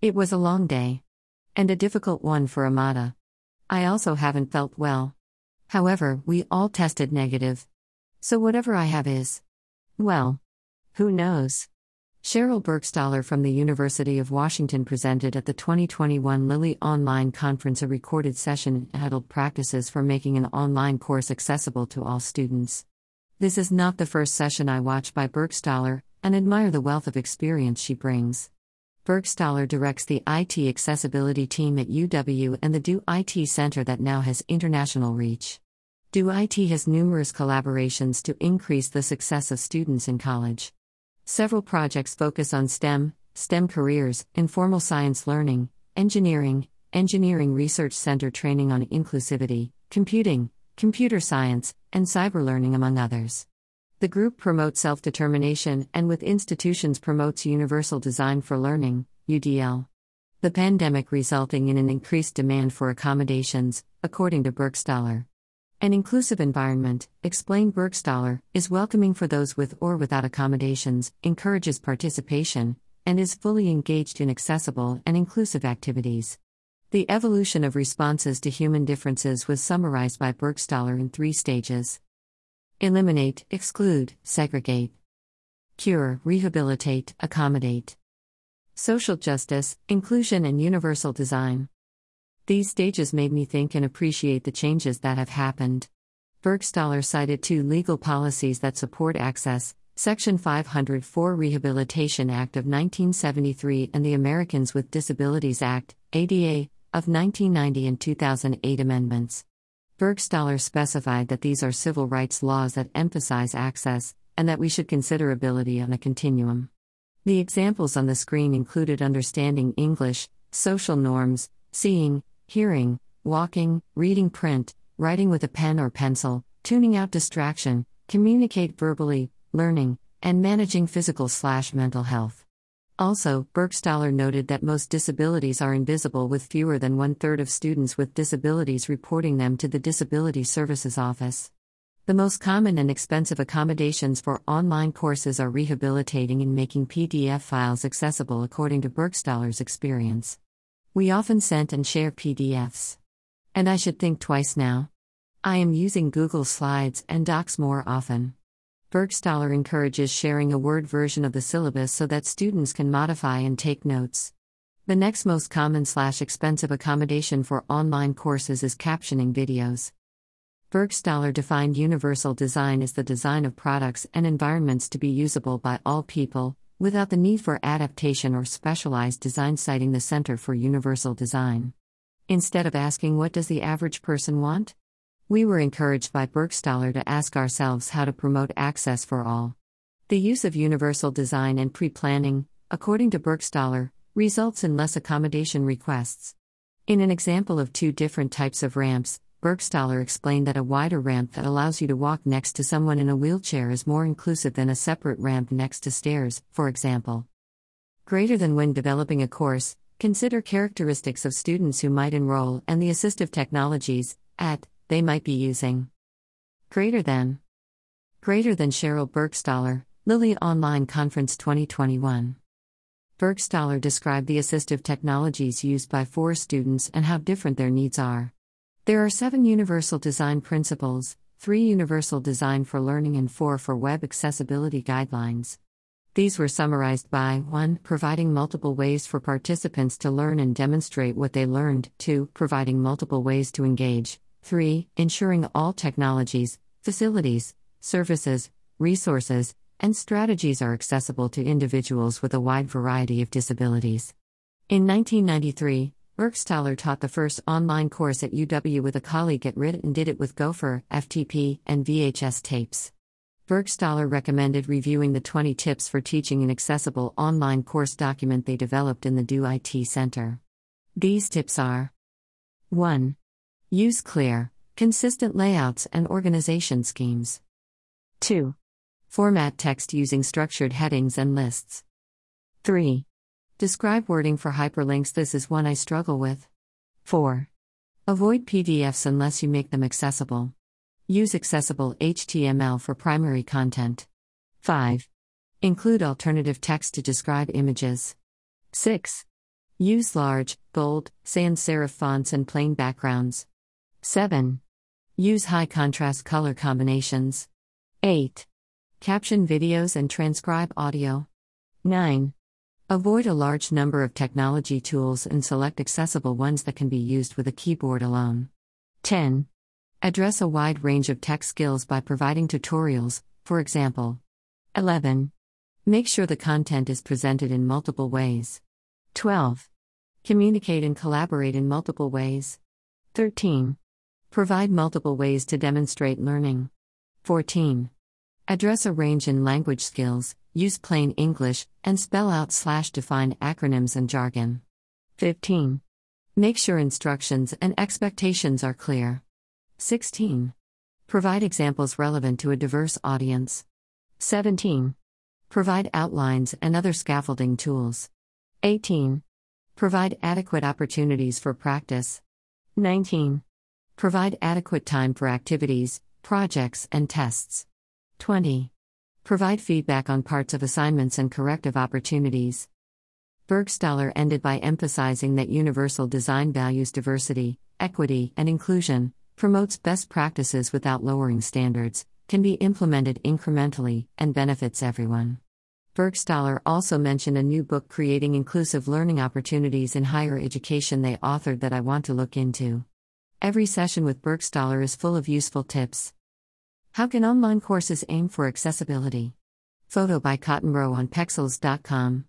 It was a long day. And a difficult one for Amada. I also haven't felt well. However, we all tested negative. So whatever I have is. Well. Who knows? Cheryl Burgstahler from the University of Washington presented at the 2021 Lilly Online Conference a recorded session entitled Practices for Making an Online Course Accessible to All Students. This is not the first session I watch by Burgstahler, and admire the wealth of experience she brings. Burgstahler directs the IT accessibility team at UW and the Do IT Center that now has international reach. Do IT has numerous collaborations to increase the success of students in college. Several projects focus on STEM, STEM careers, informal science learning, engineering, engineering research center training on inclusivity, computing, computer science, and cyber learning, among others. The group promotes self determination and with institutions promotes universal design for learning, UDL. The pandemic resulting in an increased demand for accommodations, according to Burgstahler. An inclusive environment, explained Burgstahler, is welcoming for those with or without accommodations, encourages participation, and is fully engaged in accessible and inclusive activities. The evolution of responses to human differences was summarized by Burgstahler in three stages eliminate, exclude, segregate, cure, rehabilitate, accommodate, social justice, inclusion, and universal design. These stages made me think and appreciate the changes that have happened. Burgstahler cited two legal policies that support access Section 504 Rehabilitation Act of 1973 and the Americans with Disabilities Act, ADA, of 1990 and 2008 amendments. Burgstahler specified that these are civil rights laws that emphasize access, and that we should consider ability on a continuum. The examples on the screen included understanding English, social norms, seeing, hearing, walking, reading print, writing with a pen or pencil, tuning out distraction, communicate verbally, learning, and managing physical slash mental health. Also, Burgstahler noted that most disabilities are invisible with fewer than one third of students with disabilities reporting them to the Disability Services Office. The most common and expensive accommodations for online courses are rehabilitating and making PDF files accessible according to Burgstahler's experience. We often sent and share PDFs. And I should think twice now. I am using Google Slides and Docs more often. Burgstahler encourages sharing a Word version of the syllabus so that students can modify and take notes. The next most common slash expensive accommodation for online courses is captioning videos. Burgstahler defined universal design as the design of products and environments to be usable by all people, without the need for adaptation or specialized design, citing the Center for Universal Design. Instead of asking what does the average person want? We were encouraged by Burgstahler to ask ourselves how to promote access for all. The use of universal design and pre planning, according to Burgstahler, results in less accommodation requests. In an example of two different types of ramps, Burgstahler explained that a wider ramp that allows you to walk next to someone in a wheelchair is more inclusive than a separate ramp next to stairs, for example. Greater than when developing a course, consider characteristics of students who might enroll and the assistive technologies at they might be using. Greater than Greater than Cheryl Burgstahler, Lilly Online Conference 2021. Burgstahler described the assistive technologies used by four students and how different their needs are. There are seven universal design principles, three universal design for learning, and four for web accessibility guidelines. These were summarized by 1. Providing multiple ways for participants to learn and demonstrate what they learned, 2. Providing multiple ways to engage, 3. Ensuring all technologies, facilities, services, resources, and strategies are accessible to individuals with a wide variety of disabilities. In 1993, Burgstahler taught the first online course at UW with a colleague at RIT and did it with Gopher, FTP, and VHS tapes. Burgstahler recommended reviewing the 20 tips for teaching an accessible online course document they developed in the Do IT Center. These tips are 1. Use clear, consistent layouts and organization schemes. 2. Format text using structured headings and lists. 3. Describe wording for hyperlinks. This is one I struggle with. 4. Avoid PDFs unless you make them accessible. Use accessible HTML for primary content. 5. Include alternative text to describe images. 6. Use large, bold, sans serif fonts and plain backgrounds. 7. Use high contrast color combinations. 8. Caption videos and transcribe audio. 9. Avoid a large number of technology tools and select accessible ones that can be used with a keyboard alone. 10. Address a wide range of tech skills by providing tutorials, for example. 11. Make sure the content is presented in multiple ways. 12. Communicate and collaborate in multiple ways. 13. Provide multiple ways to demonstrate learning. 14. Address a range in language skills, use plain English, and spell out slash define acronyms and jargon. 15. Make sure instructions and expectations are clear. 16. Provide examples relevant to a diverse audience. 17. Provide outlines and other scaffolding tools. 18. Provide adequate opportunities for practice. 19. Provide adequate time for activities, projects, and tests. 20. Provide feedback on parts of assignments and corrective opportunities. Burgstahler ended by emphasizing that universal design values diversity, equity, and inclusion, promotes best practices without lowering standards, can be implemented incrementally, and benefits everyone. Burgstahler also mentioned a new book creating inclusive learning opportunities in higher education they authored that I want to look into. Every session with Burgstahler is full of useful tips. How can online courses aim for accessibility? Photo by cottonbro on Pexels.com.